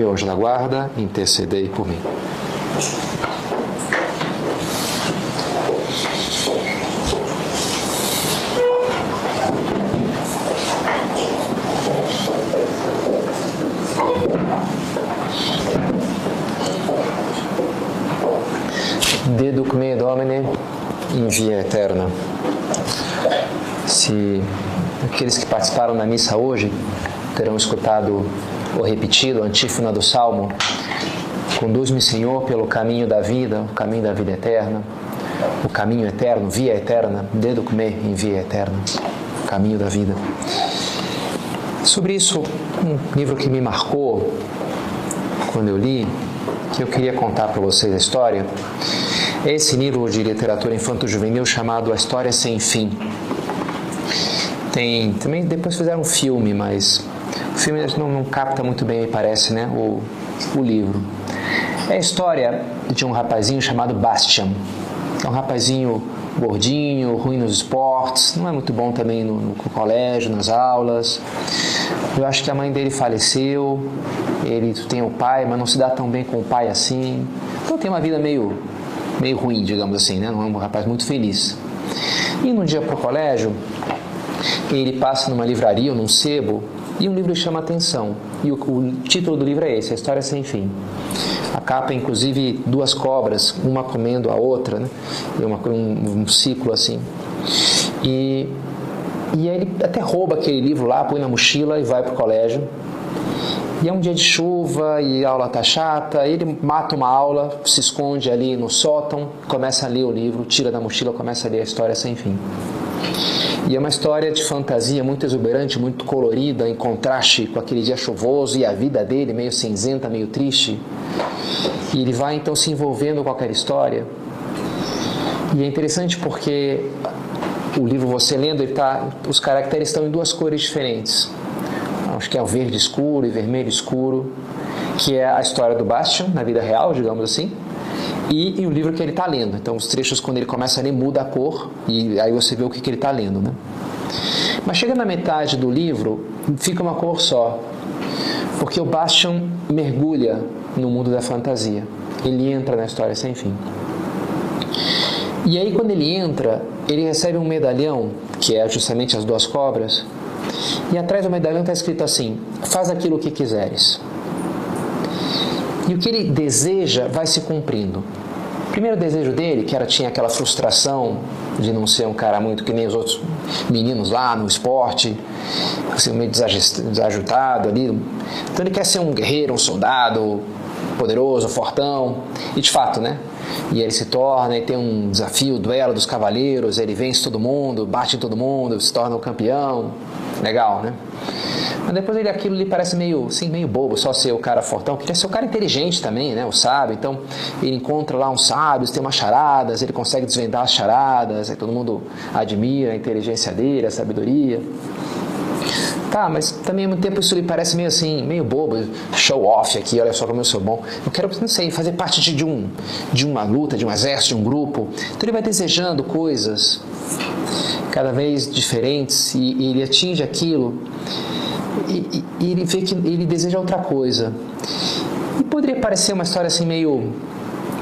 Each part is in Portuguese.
meu anjo da guarda, intercedei por mim. Deduc me Domine in via eterna. Se aqueles que participaram da missa hoje terão escutado ou repetido a antífona do Salmo: Conduz-me, Senhor, pelo caminho da vida, o caminho da vida eterna, o caminho eterno, via eterna, deduc-me em via eterna, caminho da vida. Sobre isso, um livro que me marcou quando eu li, que eu queria contar para vocês a história, é esse livro de literatura infanto-juvenil chamado A História Sem Fim. Tem, também depois fizeram um filme, mas o filme não, não capta muito bem, parece, né, o, o livro. É a história de um rapazinho chamado Bastian. É um rapazinho gordinho, ruim nos esportes, não é muito bom também no, no colégio, nas aulas. Eu acho que a mãe dele faleceu, ele tem o pai, mas não se dá tão bem com o pai assim. Então tem uma vida meio, meio ruim, digamos assim, né? Não é um rapaz muito feliz. E num dia para o colégio, ele passa numa livraria ou num sebo e um livro chama a atenção. E o, o título do livro é esse, A História Sem Fim. A capa, inclusive, duas cobras, uma comendo a outra, né? Uma, um, um ciclo assim. E, e aí ele até rouba aquele livro lá, põe na mochila e vai para o colégio. E é um dia de chuva e a aula tá chata. Ele mata uma aula, se esconde ali no sótão, começa a ler o livro, tira da mochila, começa a ler a história sem fim. E é uma história de fantasia muito exuberante, muito colorida, em contraste com aquele dia chuvoso e a vida dele meio cinzenta, meio triste. E ele vai então se envolvendo com aquela história. E é interessante porque o livro você lendo, ele tá, os caracteres estão em duas cores diferentes. Acho que é o verde escuro e vermelho escuro, que é a história do Bastian na vida real, digamos assim e, e o livro que ele está lendo. Então, os trechos, quando ele começa a ler, muda a cor e aí você vê o que, que ele está lendo. Né? Mas chega na metade do livro, fica uma cor só, porque o Bastian mergulha no mundo da fantasia. Ele entra na história sem fim. E aí, quando ele entra, ele recebe um medalhão, que é justamente as duas cobras, e atrás do medalhão está escrito assim: Faz aquilo que quiseres. E o que ele deseja vai se cumprindo. O primeiro desejo dele, que era tinha aquela frustração de não ser um cara muito que nem os outros meninos lá no esporte, assim, meio desajustado ali. Então ele quer ser um guerreiro, um soldado poderoso, fortão. E de fato, né? E ele se torna e tem um desafio, duelo dos cavaleiros, ele vence todo mundo, bate em todo mundo, se torna o campeão. Legal, né? Mas depois ele aquilo lhe parece meio, assim, meio bobo, só ser o cara fortão, queria ser o cara inteligente também, né? O sábio. Então ele encontra lá uns sábios, tem umas charadas, ele consegue desvendar as charadas, aí todo mundo admira a inteligência dele, a sabedoria. Tá, mas também ao mesmo tempo isso lhe parece meio assim, meio bobo, show off aqui, olha só como eu sou bom. Eu quero, não sei, fazer parte de, um, de uma luta, de um exército, de um grupo. Então ele vai desejando coisas cada vez diferentes e, e ele atinge aquilo e, e, ele vê que ele deseja outra coisa. E poderia parecer uma história assim meio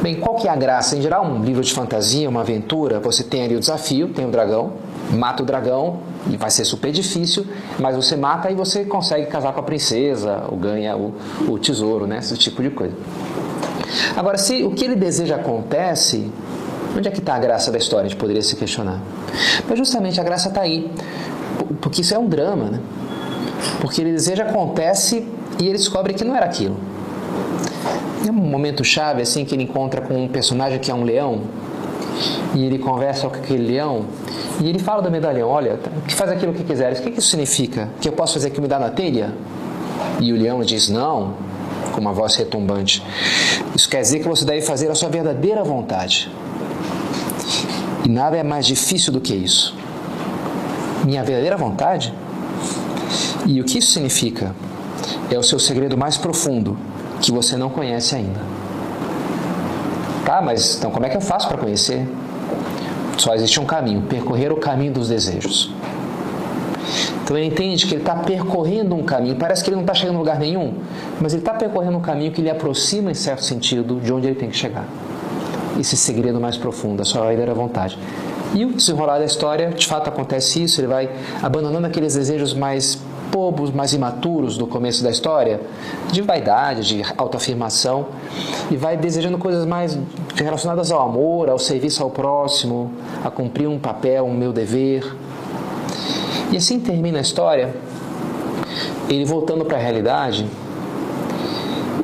Bem, qual que é a graça? Em geral, um livro de fantasia, uma aventura, você tem ali o desafio, tem o dragão, mata o dragão e vai ser super difícil, mas você mata e você consegue casar com a princesa ou ganha o, o tesouro, né? Esse tipo de coisa. Agora, se o que ele deseja acontece, onde é que está a graça da história? A gente poderia se questionar. Mas justamente a graça está aí, porque isso é um drama, né? Porque ele deseja acontece e ele descobre que não era aquilo. É um momento chave assim que ele encontra com um personagem que é um leão e ele conversa com aquele leão e ele fala do medalhão, olha, que faz aquilo que quiseres. O que isso significa? Que eu posso fazer aquilo me dá na telha? E o leão diz, não, com uma voz retumbante. Isso quer dizer que você deve fazer a sua verdadeira vontade. E nada é mais difícil do que isso. Minha verdadeira vontade? E o que isso significa? É o seu segredo mais profundo que você não conhece ainda. Tá, mas então como é que eu faço para conhecer? Só existe um caminho: percorrer o caminho dos desejos. Então ele entende que ele está percorrendo um caminho. Parece que ele não está chegando em lugar nenhum, mas ele está percorrendo um caminho que lhe aproxima, em certo sentido, de onde ele tem que chegar. Esse segredo mais profundo, a sua verdadeira vontade. E o desenrolar da história, de fato acontece isso, ele vai abandonando aqueles desejos mais bobos, mais imaturos do começo da história, de vaidade, de autoafirmação, e vai desejando coisas mais relacionadas ao amor, ao serviço ao próximo, a cumprir um papel, um meu dever. E assim termina a história, ele voltando para a realidade,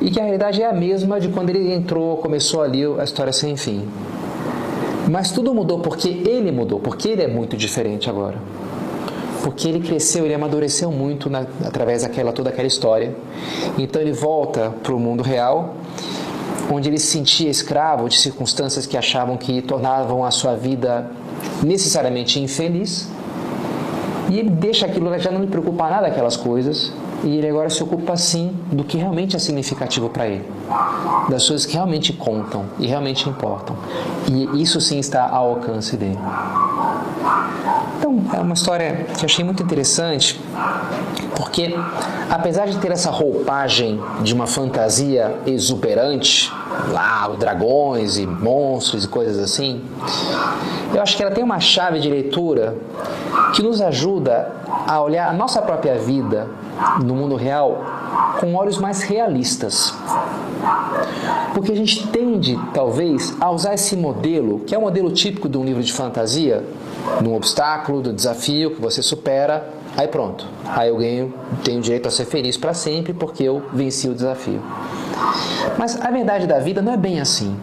e que a realidade é a mesma de quando ele entrou, começou ali a história sem fim. Mas tudo mudou porque ele mudou, porque ele é muito diferente agora. Porque ele cresceu, ele amadureceu muito na, através daquela toda aquela história. Então ele volta para o mundo real, onde ele se sentia escravo de circunstâncias que achavam que tornavam a sua vida necessariamente infeliz. E ele deixa aquilo, já não lhe preocupa nada aquelas coisas, e ele agora se ocupa sim do que realmente é significativo para ele, das coisas que realmente contam e realmente importam. E isso sim está ao alcance dele. Então, é uma história que eu achei muito interessante, porque apesar de ter essa roupagem de uma fantasia exuberante, lá, dragões e monstros e coisas assim, eu acho que ela tem uma chave de leitura que nos ajuda a olhar a nossa própria vida no mundo real com olhos mais realistas. Porque a gente tende, talvez, a usar esse modelo, que é o modelo típico de um livro de fantasia, num obstáculo, do desafio que você supera, aí pronto. Aí eu ganho, tenho direito a ser feliz para sempre porque eu venci o desafio. Mas a verdade da vida não é bem assim.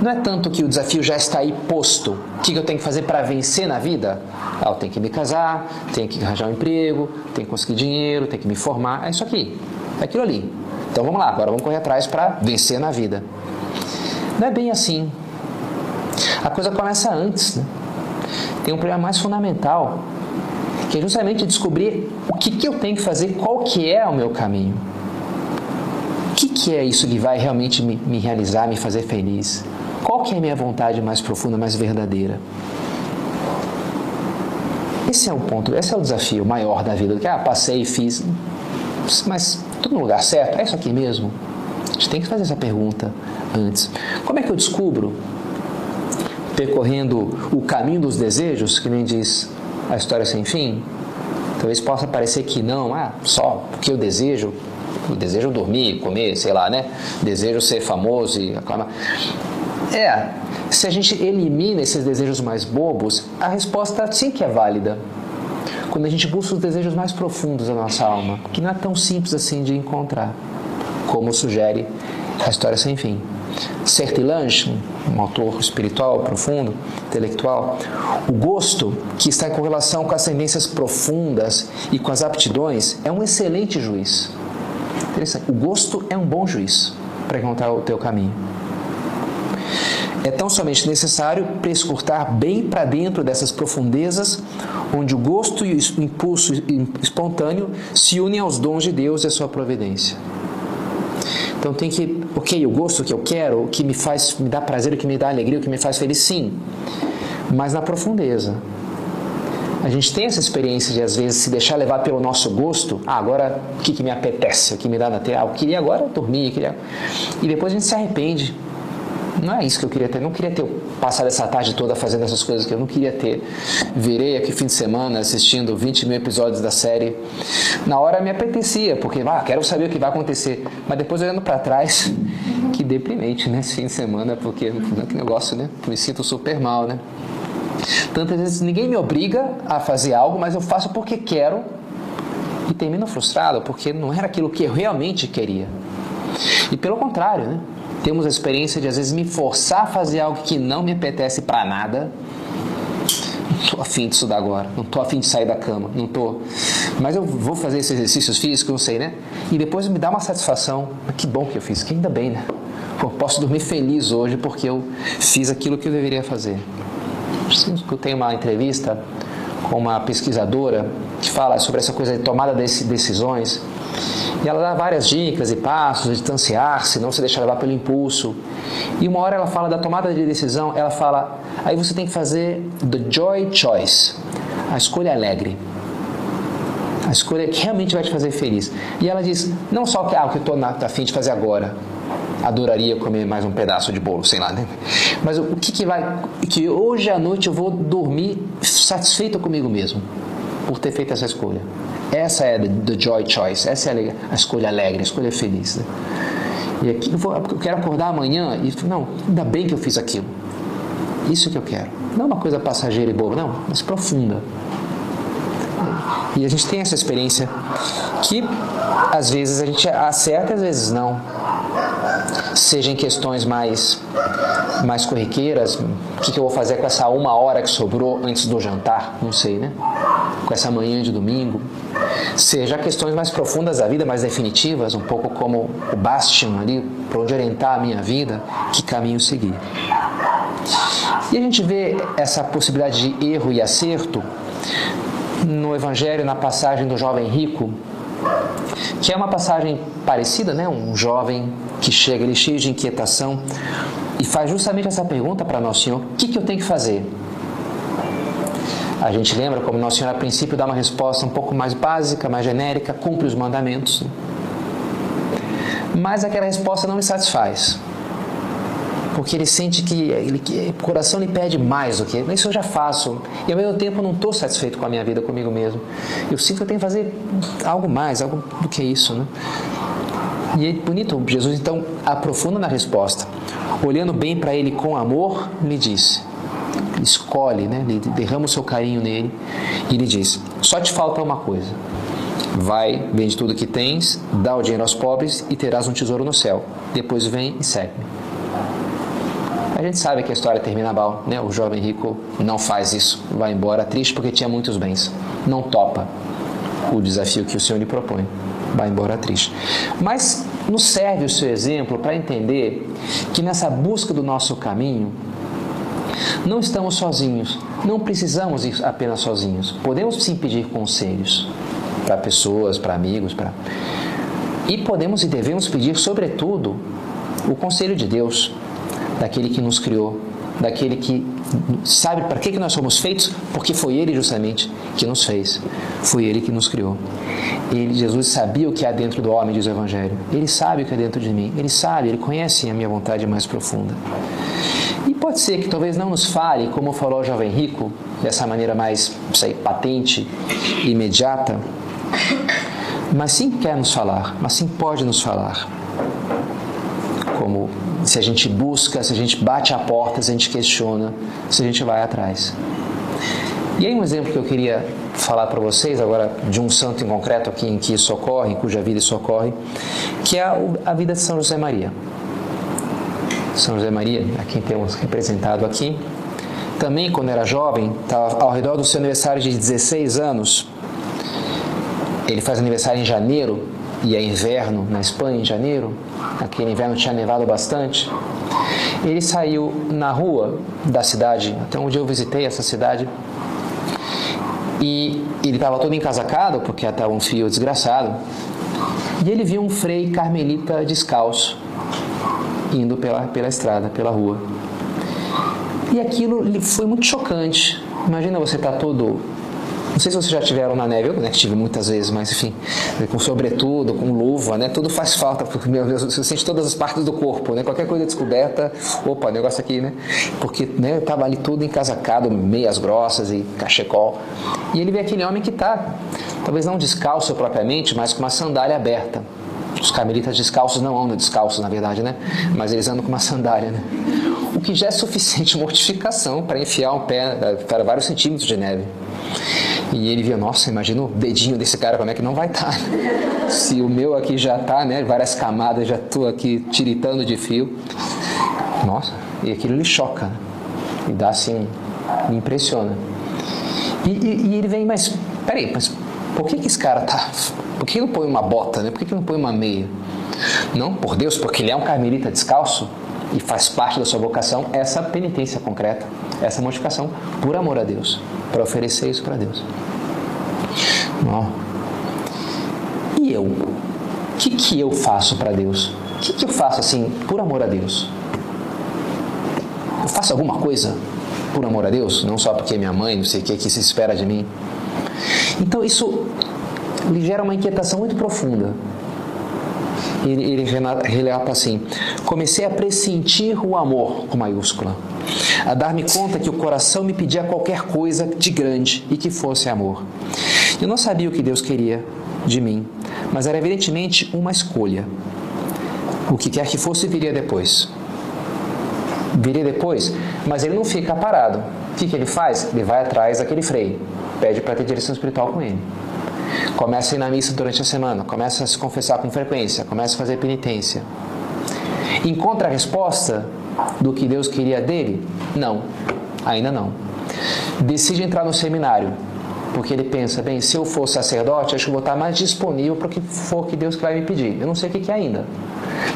Não é tanto que o desafio já está aí posto. O que eu tenho que fazer para vencer na vida? Ah, eu tenho que me casar, tenho que arranjar um emprego, tenho que conseguir dinheiro, tenho que me formar. É isso aqui, é aquilo ali. Então vamos lá, agora vamos correr atrás para vencer na vida. Não é bem assim. A coisa começa antes. Né? Tem um problema mais fundamental, que é justamente descobrir o que, que eu tenho que fazer, qual que é o meu caminho. O que, que é isso que vai realmente me, me realizar, me fazer feliz? Qual que é a minha vontade mais profunda, mais verdadeira? Esse é o ponto, esse é o desafio maior da vida. Que, ah, passei, fiz, mas tudo no lugar certo? É isso aqui mesmo? A gente tem que fazer essa pergunta antes. Como é que eu descubro? Percorrendo o caminho dos desejos, que nem diz a história sem fim? Talvez possa parecer que não, ah, só porque eu desejo, eu desejo dormir, comer, sei lá, né? Desejo ser famoso e aclamar. É, se a gente elimina esses desejos mais bobos, a resposta sim que é válida. Quando a gente busca os desejos mais profundos da nossa alma, que não é tão simples assim de encontrar, como sugere a história sem fim. Sertilange, um autor espiritual profundo, intelectual, o gosto, que está em correlação com as tendências profundas e com as aptidões, é um excelente juiz. O gosto é um bom juiz para encontrar o teu caminho. É tão somente necessário prescrutar bem para dentro dessas profundezas, onde o gosto e o impulso espontâneo se unem aos dons de Deus e a sua providência. Então tem que, ok, o gosto que eu quero, o que me faz, me dá prazer, o que me dá alegria, o que me faz feliz, sim, mas na profundeza. A gente tem essa experiência de às vezes se deixar levar pelo nosso gosto. Ah, agora o que, que me apetece, o que me dá na tela? Ah, eu queria agora dormir, queria... e depois a gente se arrepende não é isso que eu queria ter. Não queria ter passado essa tarde toda fazendo essas coisas que eu não queria ter. Virei aqui fim de semana assistindo 20 mil episódios da série. Na hora me apetecia, porque ah, quero saber o que vai acontecer. Mas depois olhando para trás, que deprimente, né? Fim de semana, porque que negócio, né? Me sinto super mal, né? Tantas vezes ninguém me obriga a fazer algo, mas eu faço porque quero e termino frustrado, porque não era aquilo que eu realmente queria. E pelo contrário, né? temos a experiência de às vezes me forçar a fazer algo que não me apetece para nada, estou afim de estudar agora, não estou afim de sair da cama, não estou. Mas eu vou fazer esses exercícios físicos, não sei, né? E depois me dá uma satisfação. Que bom que eu fiz, que ainda bem, né? Eu posso dormir feliz hoje porque eu fiz aquilo que eu deveria fazer. Tenho uma entrevista com uma pesquisadora que fala sobre essa coisa de tomada de decisões. E ela dá várias dicas e passos, distanciar-se, não se deixar levar pelo impulso. E uma hora ela fala da tomada de decisão, ela fala, aí você tem que fazer the joy choice, a escolha alegre. A escolha que realmente vai te fazer feliz. E ela diz, não só ah, o que eu estou afim de fazer agora, adoraria comer mais um pedaço de bolo, sei lá, né? Mas o que, que vai. que hoje à noite eu vou dormir satisfeito comigo mesmo, por ter feito essa escolha. Essa é the joy choice, essa é a escolha alegre, a escolha feliz. Né? E aqui eu, quero acordar amanhã e não, ainda bem que eu fiz aquilo. Isso que eu quero. Não uma coisa passageira e boa, não, mas profunda. E a gente tem essa experiência que às vezes a gente acerta, às vezes não. Seja em questões mais mais corriqueiras, o que, que eu vou fazer com essa uma hora que sobrou antes do jantar? Não sei, né? Com essa manhã de domingo. Seja questões mais profundas da vida, mais definitivas, um pouco como o Bastian ali, para onde orientar a minha vida, que caminho seguir. E a gente vê essa possibilidade de erro e acerto no Evangelho, na passagem do jovem rico, que é uma passagem parecida, né? Um jovem que chega ele cheio de inquietação e faz justamente essa pergunta para Nosso Senhor: o que, que eu tenho que fazer? A gente lembra como Nosso Senhor a princípio dá uma resposta um pouco mais básica, mais genérica, cumpre os mandamentos. Mas aquela resposta não me satisfaz. Porque ele sente que, ele, que o coração lhe pede mais do que isso eu já faço. E ao mesmo tempo eu não estou satisfeito com a minha vida comigo mesmo. Eu sinto que eu tenho que fazer algo mais, algo do que isso. Né? E é bonito, Jesus então aprofunda na resposta. Olhando bem para ele com amor, lhe disse: escolhe, né? derrama o seu carinho nele e lhe diz: só te falta uma coisa. Vai, vende tudo que tens, dá o dinheiro aos pobres e terás um tesouro no céu. Depois vem e segue-me. A gente sabe que a história termina mal, né? O jovem rico não faz isso, vai embora triste porque tinha muitos bens. Não topa o desafio que o Senhor lhe propõe vai embora triste. Mas nos serve o seu exemplo para entender que nessa busca do nosso caminho, não estamos sozinhos, não precisamos ir apenas sozinhos. Podemos sim pedir conselhos para pessoas, para amigos, para e podemos e devemos pedir, sobretudo, o conselho de Deus, daquele que nos criou, daquele que sabe para que, que nós somos feitos, porque foi Ele justamente que nos fez, foi Ele que nos criou. Ele, Jesus sabia o que há dentro do homem, diz o Evangelho. Ele sabe o que há dentro de mim. Ele sabe, ele conhece a minha vontade mais profunda. E pode ser que talvez não nos fale, como falou o jovem rico, dessa maneira mais sei, patente, imediata, mas sim quer nos falar, mas sim pode nos falar. Como se a gente busca, se a gente bate a porta, se a gente questiona, se a gente vai atrás. E aí um exemplo que eu queria falar para vocês agora de um santo em concreto aqui em que isso ocorre, em cuja vida isso ocorre, que é a vida de São José Maria. São José Maria, a quem temos representado aqui, também quando era jovem, estava ao redor do seu aniversário de 16 anos. Ele faz aniversário em janeiro e é inverno na Espanha em janeiro. Aquele inverno tinha nevado bastante. Ele saiu na rua da cidade, até onde eu visitei essa cidade, e ele estava todo encasacado, porque estava um fio desgraçado. E ele viu um frei carmelita descalço indo pela, pela estrada, pela rua. E aquilo foi muito chocante. Imagina você estar tá todo não sei se vocês já tiveram na neve, eu né, tive muitas vezes, mas enfim, com sobretudo, com luva, né? Tudo faz falta, porque, meu Deus, você sente todas as partes do corpo, né? Qualquer coisa descoberta, opa, negócio aqui, né? Porque, né, eu tava ali tudo encasacado, meias grossas e cachecol. E ele vê aquele homem que está, talvez não descalço propriamente, mas com uma sandália aberta. Os carmelitas descalços não andam descalços, na verdade, né? Mas eles andam com uma sandália, né? O que já é suficiente mortificação para enfiar um pé para vários centímetros de neve. E ele via, nossa, imagina o dedinho desse cara, como é que não vai estar? Tá? Se o meu aqui já está, né? Várias camadas, já estou aqui tiritando de fio. Nossa, e aquilo lhe choca. E dá assim, me impressiona. E, e, e ele vem, mas peraí, mas por que, que esse cara tá. Por que não põe uma bota, né? Por que, que não põe uma meia? Não, por Deus, porque ele é um carmelita descalço e faz parte da sua vocação essa penitência concreta, essa modificação por amor a Deus, para oferecer isso para Deus. E eu? O que, que eu faço para Deus? O que, que eu faço assim, por amor a Deus? Eu faço alguma coisa por amor a Deus? Não só porque minha mãe, não sei o que, que se espera de mim. Então isso lhe gera uma inquietação muito profunda. Ele, ele relata assim: comecei a pressentir o amor com maiúscula, a dar-me conta que o coração me pedia qualquer coisa de grande e que fosse amor. Eu não sabia o que Deus queria de mim, mas era evidentemente uma escolha. O que quer que fosse viria depois. Viria depois, mas ele não fica parado. O que, que ele faz? Ele vai atrás daquele freio, pede para ter direção espiritual com ele. Começa a ir na missa durante a semana, começa a se confessar com frequência, começa a fazer penitência. Encontra a resposta do que Deus queria dele? Não, ainda não. Decide entrar no seminário, porque ele pensa, bem, se eu for sacerdote, acho que vou estar mais disponível para o que for que Deus vai me pedir. Eu não sei o que é ainda,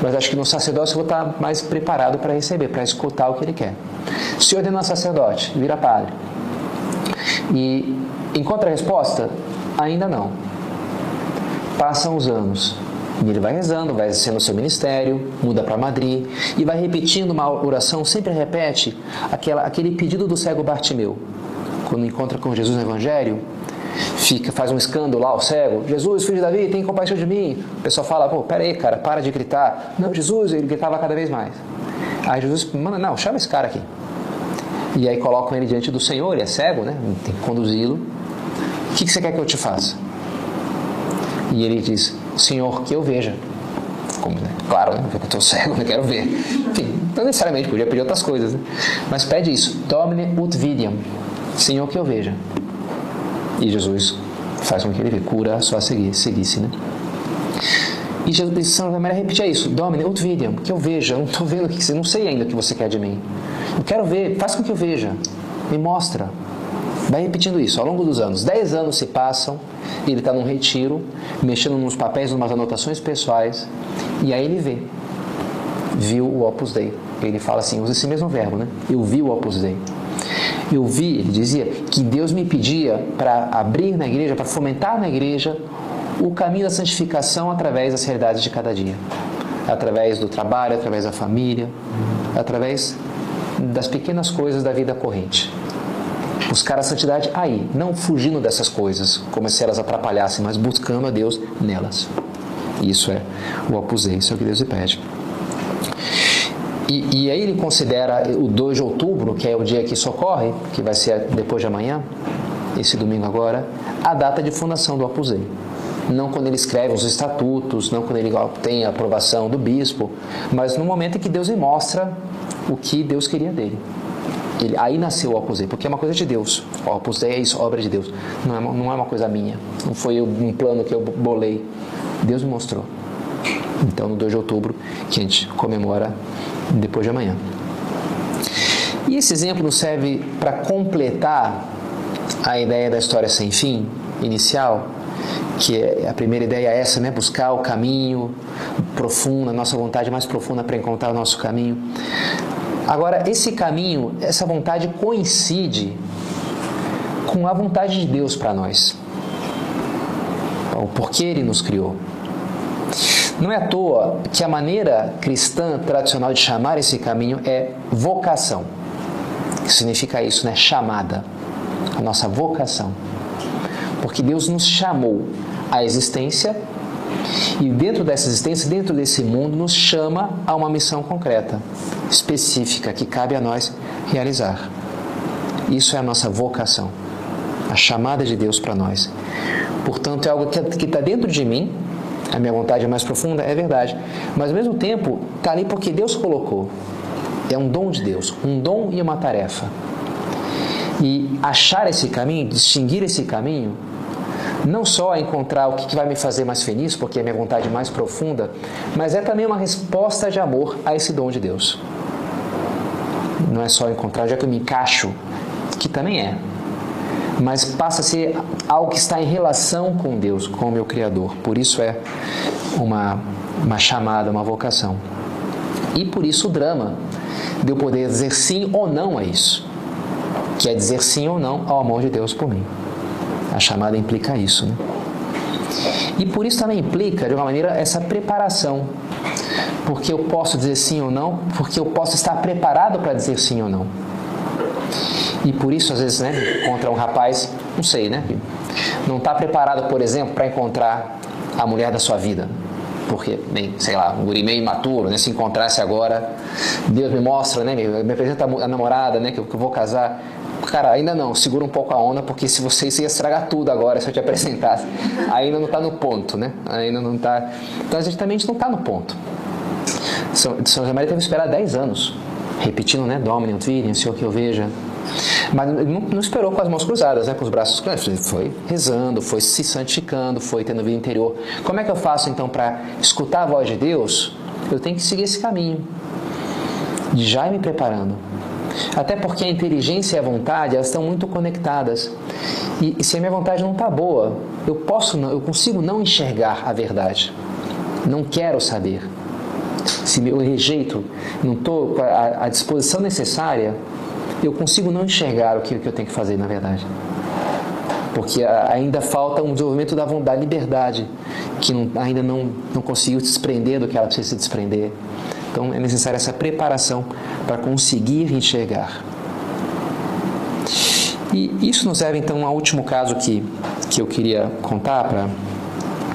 mas acho que no sacerdócio eu vou estar mais preparado para receber, para escutar o que ele quer. Se ordena sacerdote, vira padre. E encontra a resposta? Ainda não. Passam os anos. E ele vai rezando, vai exercendo o seu ministério, muda para Madrid e vai repetindo uma oração, sempre repete aquela, aquele pedido do cego Bartimeu. Quando encontra com Jesus no Evangelho, fica, faz um escândalo lá, o cego, Jesus, filho de Davi, tem compaixão de mim. O pessoal fala, pô, pera aí, cara, para de gritar. Não, Jesus, ele gritava cada vez mais. Aí Jesus manda, não, chama esse cara aqui. E aí colocam ele diante do Senhor, ele é cego, né? Tem que conduzi-lo. O que, você quer que eu te faça? E ele diz, Senhor, que eu veja. Como, né? Claro, né? eu estou cego, não quero ver. Enfim, não necessariamente, podia pedir outras coisas. Né? Mas pede isso, Domine ut vidiam. Senhor, que eu veja. E Jesus faz com que ele cura só a seguir, seguisse, né? E Jesus, Santa Maria repetia isso, Domine ut vidiam, que eu veja, eu não estou vendo o que você, não sei ainda o que você quer de mim. Eu quero ver, faz com que eu veja, me mostra. Vai repetindo isso ao longo dos anos. Dez anos se passam, ele está num retiro, mexendo nos papéis, umas anotações pessoais, e aí ele vê. Viu o Opus Dei. Ele fala assim, usa esse mesmo verbo, né? Eu vi o Opus Dei. Eu vi, ele dizia, que Deus me pedia para abrir na igreja, para fomentar na igreja o caminho da santificação através das realidades de cada dia. Através do trabalho, através da família, através das pequenas coisas da vida corrente. Buscar a santidade aí, não fugindo dessas coisas, como se elas atrapalhassem, mas buscando a Deus nelas. Isso é o Opus Dei, isso é o que Deus lhe pede. E, e, aí ele considera o 2 de outubro, que é o dia que socorre, que vai ser depois de amanhã, esse domingo agora, a data de fundação do Opus. Não quando ele escreve os estatutos, não quando ele tem a aprovação do bispo, mas no momento em que Deus lhe mostra o que Deus queria dele. Ele, aí nasceu o Opus Dei, porque é uma coisa de Deus. Opus Dei é isso, obra de Deus. Não é, uma, não é uma coisa minha. Não foi um plano que eu bolei. Deus me mostrou. Então, no 2 de outubro, que a gente comemora depois de amanhã. E esse exemplo serve para completar a ideia da história sem fim inicial, que é a primeira ideia é essa, né? Buscar o caminho profundo, a nossa vontade mais profunda para encontrar o nosso caminho. Agora, esse caminho, essa vontade coincide com a vontade de Deus para nós. O porquê Ele nos criou. Não é à toa que a maneira cristã tradicional de chamar esse caminho é vocação. Que significa isso, né? Chamada. A nossa vocação. Porque Deus nos chamou à existência e dentro dessa existência, dentro desse mundo, nos chama a uma missão concreta, específica, que cabe a nós realizar. Isso é a nossa vocação, a chamada de Deus para nós. Portanto, é algo que está dentro de mim, a minha vontade é mais profunda, é verdade, mas ao mesmo tempo está ali porque Deus colocou. É um dom de Deus, um dom e uma tarefa. E achar esse caminho, distinguir esse caminho, não só encontrar o que vai me fazer mais feliz, porque é a minha vontade mais profunda, mas é também uma resposta de amor a esse dom de Deus. Não é só encontrar, já que eu me encaixo, que também é, mas passa a ser algo que está em relação com Deus, com o meu Criador. Por isso é uma, uma chamada, uma vocação. E por isso o drama de eu poder dizer sim ou não a isso, que é dizer sim ou não ao amor de Deus por mim. A chamada implica isso. Né? E por isso também implica, de uma maneira, essa preparação. Porque eu posso dizer sim ou não, porque eu posso estar preparado para dizer sim ou não. E por isso, às vezes, né, encontra um rapaz, não sei, né? Não está preparado, por exemplo, para encontrar a mulher da sua vida. Porque, bem, sei lá, um guri meio imaturo, né? Se encontrasse agora, Deus me mostra, né? Me apresenta a namorada, né? Que eu vou casar. Cara, ainda não, segura um pouco a onda, porque se você ia estragar tudo agora se eu te apresentasse. Ainda não está no ponto, né? Ainda não está. Então, a gente também não está no ponto. São, São José Maria teve que esperar 10 anos, repetindo, né? Domine, Virium, Senhor que eu veja. Mas não, não, esperou com as mãos cruzadas, né? com os braços cruzados. Foi rezando, foi se santificando, foi tendo vida interior. Como é que eu faço então para escutar a voz de Deus? Eu tenho que seguir esse caminho já me preparando. Até porque a inteligência e a vontade elas estão muito conectadas. E, e se a minha vontade não está boa, eu posso, eu consigo não enxergar a verdade. Não quero saber. Se eu rejeito, não estou com a, a disposição necessária, eu consigo não enxergar o que, que eu tenho que fazer, na verdade. Porque ainda falta um desenvolvimento da vontade, da liberdade, que não, ainda não, não conseguiu se desprender do que ela precisa se desprender. Então é necessária essa preparação para conseguir enxergar. E isso nos leva então ao último caso que, que eu queria contar para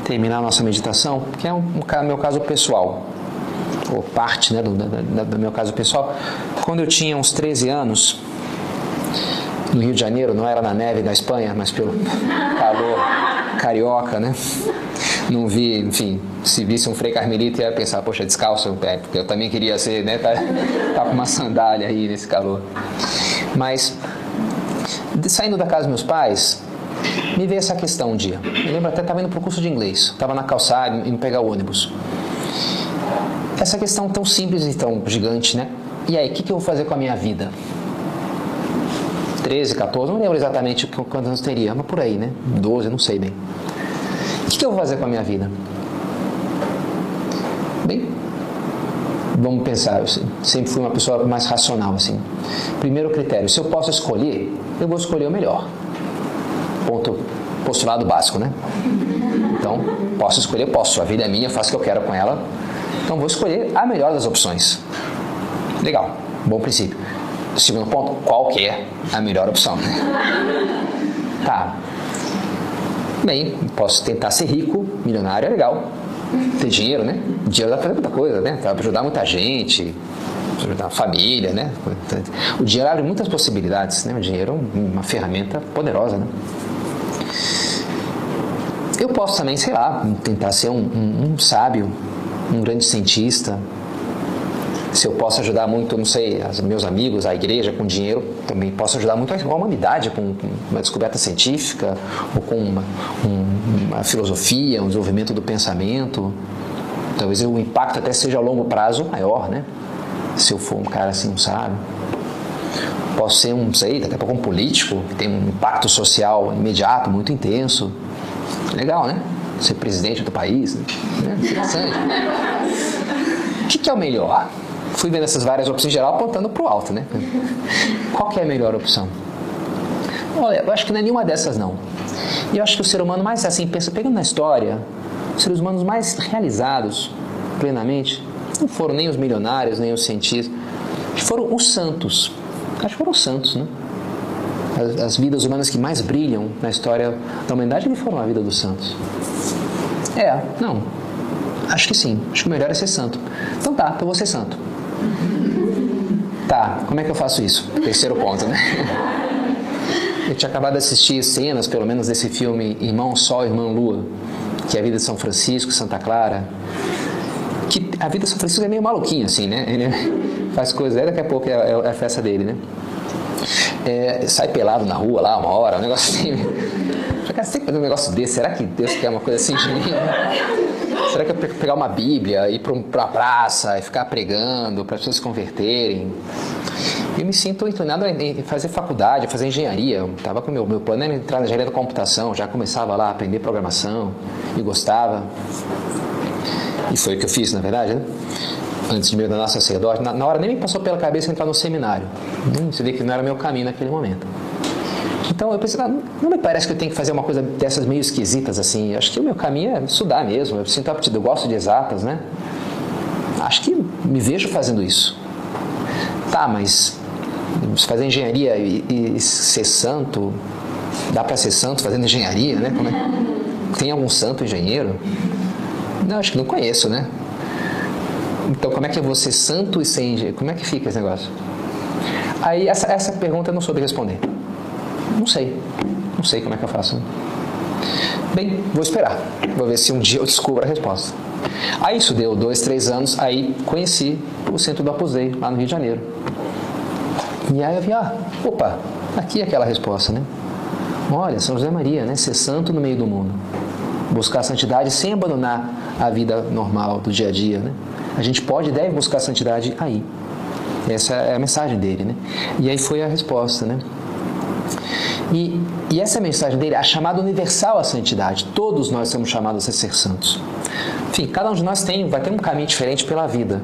terminar a nossa meditação, que é um, um meu caso pessoal, ou parte né, do, do, do meu caso pessoal. Quando eu tinha uns 13 anos, no Rio de Janeiro, não era na neve da Espanha, mas pelo calor carioca, né? Não vi, enfim, se visse um frei carmelita ia pensar, poxa, descalço o pé, porque eu também queria ser, né? Tá, tá com uma sandália aí nesse calor. Mas, saindo da casa dos meus pais, me veio essa questão um dia. Eu lembro até estava indo para o curso de inglês, estava na calçada, indo pegar o ônibus. Essa questão tão simples e tão gigante, né? E aí, o que, que eu vou fazer com a minha vida? 13, 14, não lembro exatamente quantos anos teria, mas por aí, né? 12, não sei bem. O que, eu vou fazer com a minha vida? Bem, vamos pensar, eu sempre fui uma pessoa mais racional, assim. Primeiro critério, se eu posso escolher, eu vou escolher o melhor. Ponto, postulado básico, né? Então, posso escolher, posso. A vida é minha, faço o que eu quero com ela. Então, vou escolher a melhor das opções. Legal, bom princípio. Segundo ponto, qual que é a melhor opção? Tá. Bem, posso tentar ser rico, milionário é legal. Ter dinheiro, né? Dinheiro dá pra fazer muita coisa, né? Dá pra ajudar muita gente, ajudar a família, né? O dinheiro abre muitas possibilidades, né? O dinheiro é uma ferramenta poderosa, né? Eu posso também, sei lá, tentar ser um, um, um sábio, um grande cientista, se eu posso ajudar muito, não sei, meus amigos, a igreja com dinheiro, também posso ajudar muito a humanidade com, uma descoberta científica ou com uma, um, uma filosofia, um desenvolvimento do pensamento. Talvez o impacto até seja a longo prazo maior, né? Se eu for um cara assim, um sábio. Posso ser um, sei, daqui a pouco um político que tem um impacto social imediato, muito intenso. Legal, né? Ser presidente do país. Né? Interessante. O que, que é o melhor? Fui vendo essas várias opções em geral apontando para o alto, né? Qual que é a melhor opção? Olha, eu acho que não é nenhuma dessas não. E eu acho que o ser humano mais assim, pensa, pegando na história, os seres humanos mais realizados plenamente não foram nem os milionários, nem os cientistas, foram os santos. Acho que foram os santos, né? As, as vidas humanas que mais brilham na história da humanidade foram a vida dos santos. É, não. Acho que sim. Acho que o melhor é ser santo. Então tá, então vou ser santo. Tá, como é que eu faço isso? Terceiro ponto, né? Eu tinha acabado de assistir cenas, pelo menos, desse filme Irmão Sol, Irmã Lua, que é a vida de São Francisco, Santa Clara. Que a vida de São Francisco é meio maluquinha, assim, né? Ele faz coisas, daqui a pouco é, é a festa dele, né? É, sai pelado na rua lá uma hora, um negócio assim. Cara, que fazer um negócio desse, será que Deus quer uma coisa assim de mim? Será que eu pegar uma Bíblia, ir para a praça e ficar pregando para as pessoas se converterem? Eu me sinto inclinado em fazer faculdade, fazer engenharia. Eu tava com meu meu plano era entrar na engenharia da computação, já começava lá a aprender programação e gostava. E foi o que eu fiz, na verdade, né? Antes de me ordenar sacerdote, na, na hora nem me passou pela cabeça entrar no seminário. Você vê que não era meu caminho naquele momento. Então eu pensei, não, não me parece que eu tenho que fazer uma coisa dessas meio esquisitas assim. Acho que o meu caminho é estudar mesmo. Eu sinto aptidão, eu gosto de exatas, né? Acho que me vejo fazendo isso. Tá, mas fazer engenharia e, e ser santo, dá para ser santo fazendo engenharia, né? É? Tem algum santo engenheiro? Não, acho que não conheço, né? Então, como é que eu vou ser santo e ser engenheiro? Como é que fica esse negócio? Aí, essa, essa pergunta eu não soube responder. Não sei. Não sei como é que eu faço. Bem, vou esperar. Vou ver se um dia eu descubro a resposta. Aí isso deu dois, três anos, aí conheci o centro do Apusei, lá no Rio de Janeiro. E aí eu vi, ah, opa, aqui é aquela resposta, né? Olha, São José Maria, né? Ser santo no meio do mundo. Buscar a santidade sem abandonar a vida normal do dia a dia, né? A gente pode e deve buscar a santidade aí. Essa é a mensagem dele, né? E aí foi a resposta, né? E, e essa é mensagem dele, a chamada universal à santidade. Todos nós somos chamados a ser santos. Enfim, cada um de nós tem, vai ter um caminho diferente pela vida.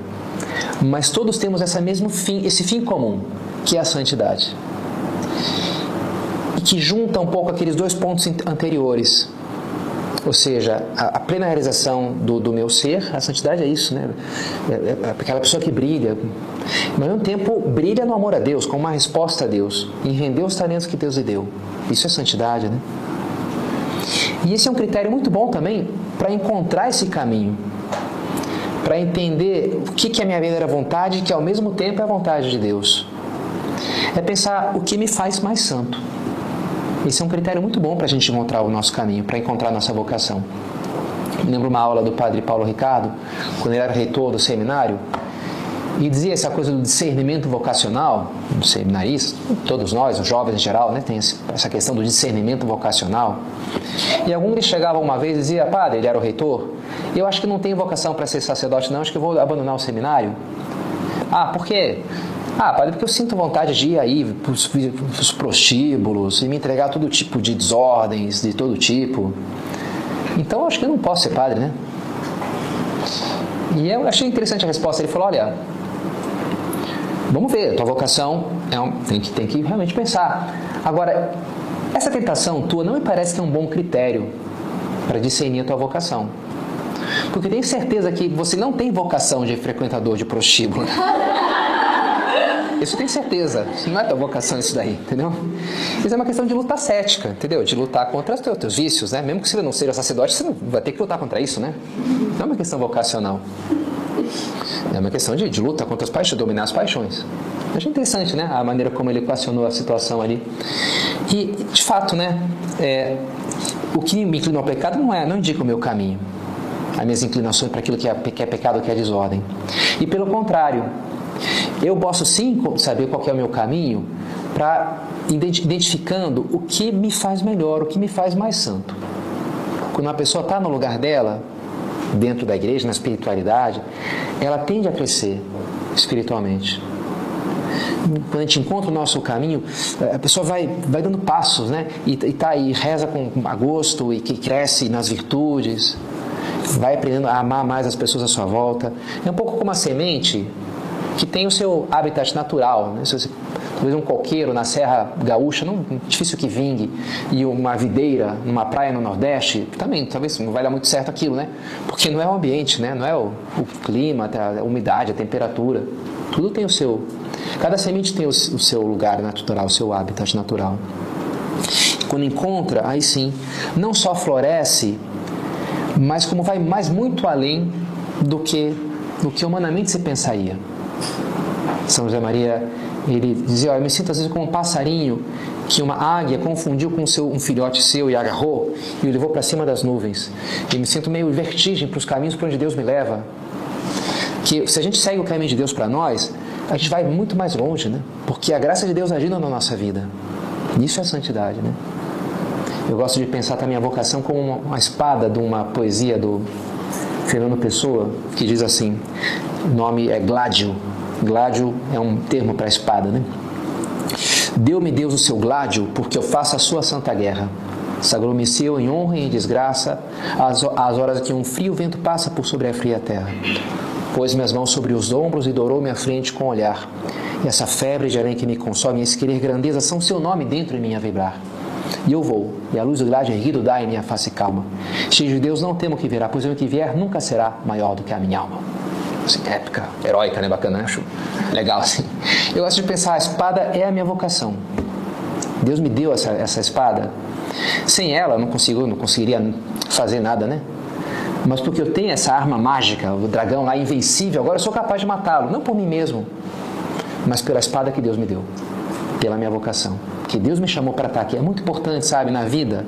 Mas todos temos essa mesmo fim, esse fim comum, que é a santidade. E que junta um pouco aqueles dois pontos anteriores. Ou seja, a, a plena realização do, do, meu ser, a santidade é isso, né? É, é, é aquela pessoa que brilha, ao mesmo tempo brilha no amor a Deus, com uma resposta a Deus, em render os talentos que Deus lhe deu. Isso é santidade, né? E esse é um critério muito bom também para encontrar esse caminho, para entender o que é a minha verdadeira vontade que ao mesmo tempo é a vontade de Deus é pensar o que me faz mais santo. Esse é um critério muito bom para a gente encontrar o nosso caminho, para encontrar a nossa vocação. Lembro uma aula do padre Paulo Ricardo, quando ele era reitor do seminário, e dizia essa coisa do discernimento vocacional, dos seminaristas, todos nós, os jovens em geral, né, tem essa questão do discernimento vocacional. E algum chegava uma vez e dizia, padre, ele era o reitor, eu acho que não tenho vocação para ser sacerdote não, acho que vou abandonar o seminário. Ah, por quê? Ah, padre, porque eu sinto vontade de ir aí para os prostíbulos e me entregar todo tipo de desordens, de todo tipo. Então acho que eu não posso ser padre, né? E eu achei interessante a resposta. Ele falou: olha, vamos ver, tua vocação é um, tem, que, tem que realmente pensar. Agora, essa tentação tua não me parece é um bom critério para discernir a tua vocação. Porque tenho certeza que você não tem vocação de frequentador de prostíbulo. Isso eu tenho certeza. Não é tua vocação isso daí, entendeu? Isso é uma questão de luta cética, entendeu? De lutar contra os teus, teus vícios, né? Mesmo que você não seja sacerdote, você vai ter que lutar contra isso, né? Não é uma questão vocacional. É uma questão de, de luta contra as paixões, dominar as paixões. Achei interessante, né? A maneira como ele equacionou a situação ali. E, de fato, né? É, o que me inclina ao pecado não é, não indica o meu caminho. As minhas inclinações para aquilo que é, que é pecado, que é desordem. E pelo contrário, eu posso sim saber qual é o meu caminho para identificando o que me faz melhor, o que me faz mais santo. Quando uma pessoa está no lugar dela, dentro da igreja, na espiritualidade, ela tende a crescer espiritualmente. Quando a gente encontra o nosso caminho, a pessoa vai, vai dando passos, né? E, e, tá, e reza com agosto e que cresce nas virtudes, vai aprendendo a amar mais as pessoas à sua volta. É um pouco como a semente que tem o seu habitat natural. Né? Talvez um coqueiro na Serra Gaúcha, não difícil que vingue, e uma videira numa praia no Nordeste, também talvez não vai dar muito certo aquilo, né? Porque não é o ambiente, né? Não é o, o clima, a umidade, a temperatura. Tudo tem o seu. Cada semente tem o, o seu lugar natural, o seu habitat natural. Quando encontra, aí sim, não só floresce, mas como vai mais muito além do que do que humanamente se pensaria. São José Maria, ele dizia, eu me sinto às vezes como um passarinho que uma águia confundiu com seu, um filhote seu e agarrou e o levou para cima das nuvens. E me sinto meio vertigem para os caminhos para onde Deus me leva. Que se a gente segue o caminho de Deus para nós, a gente vai muito mais longe, né? Porque a graça de Deus agindo na nossa vida. Isso é santidade, né? Eu gosto de pensar também a vocação como uma, uma espada de uma poesia do Fernando Pessoa, que diz assim: o nome é Gládio. Gládio é um termo para espada, né? Deu-me Deus o seu gládio, porque eu faço a sua santa guerra. Sagrou-me seu em honra e em desgraça, às, horas que um frio vento passa por sobre a fria terra. Pôs minhas mãos sobre os ombros e dourou minha frente com o olhar. E essa febre de aranha que me consome, esse querer grandeza, são seu nome dentro em mim a vibrar. E eu vou, e a luz do gládio erguido dá em minha face calma. Cheio de Deus, não temo que virá, pois o que vier nunca será maior do que a minha alma. Assim, épica, heróica, né? Bacana, né? acho legal assim. Eu gosto de pensar, a espada é a minha vocação. Deus me deu essa, essa espada. Sem ela, eu não consigo, não conseguiria fazer nada, né? Mas porque eu tenho essa arma mágica, o dragão lá invencível, agora eu sou capaz de matá-lo, não por mim mesmo, mas pela espada que Deus me deu, pela minha vocação que Deus me chamou para estar aqui. É muito importante, sabe, na vida.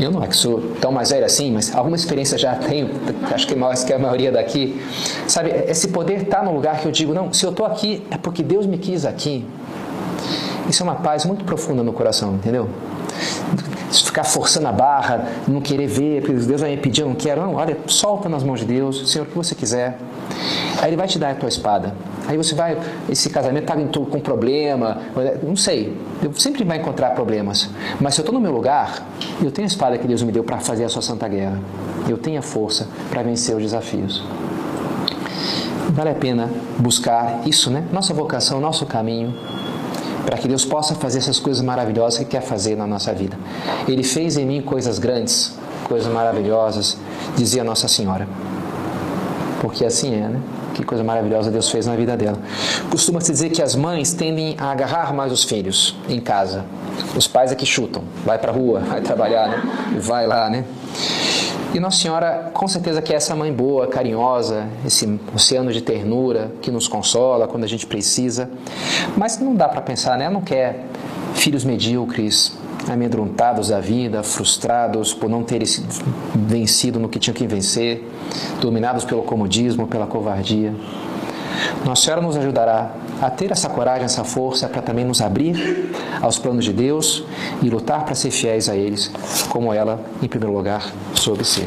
Eu não é que sou tão mais velho assim, mas alguma experiência já tenho, acho que mais que a maioria daqui. Sabe, esse poder está no lugar que eu digo, não, se eu estou aqui é porque Deus me quis aqui. Isso é uma paz muito profunda no coração, entendeu? Ficar forçando a barra, não querer ver, porque Deus vai me pedir, eu não quero. Não, olha, solta nas mãos de Deus, Senhor, o que você quiser. Aí Ele vai te dar a tua espada. Aí você vai, esse casamento está com problema, não sei, eu sempre vai encontrar problemas. Mas se eu estou no meu lugar, eu tenho a espada que Deus me deu para fazer a sua santa guerra. Eu tenho a força para vencer os desafios. Vale a pena buscar isso, né? Nossa vocação, nosso caminho, para que Deus possa fazer essas coisas maravilhosas que quer fazer na nossa vida. Ele fez em mim coisas grandes, coisas maravilhosas, dizia Nossa Senhora. Porque assim é, né? Que coisa maravilhosa Deus fez na vida dela. Costuma-se dizer que as mães tendem a agarrar mais os filhos em casa. Os pais é que chutam. Vai para a rua, vai trabalhar, né? Vai lá, né? E Nossa Senhora, com certeza que é essa mãe boa, carinhosa, esse oceano de ternura que nos consola quando a gente precisa. Mas não dá para pensar, né? Ela não quer filhos medíocres, amedrontados da vida, frustrados por não terem vencido no que tinham que vencer, dominados pelo comodismo, pela covardia. Nossa Senhora nos ajudará a ter essa coragem, essa força para também nos abrir aos planos de Deus e lutar para ser fiéis a eles, como ela, em primeiro lugar, soube ser.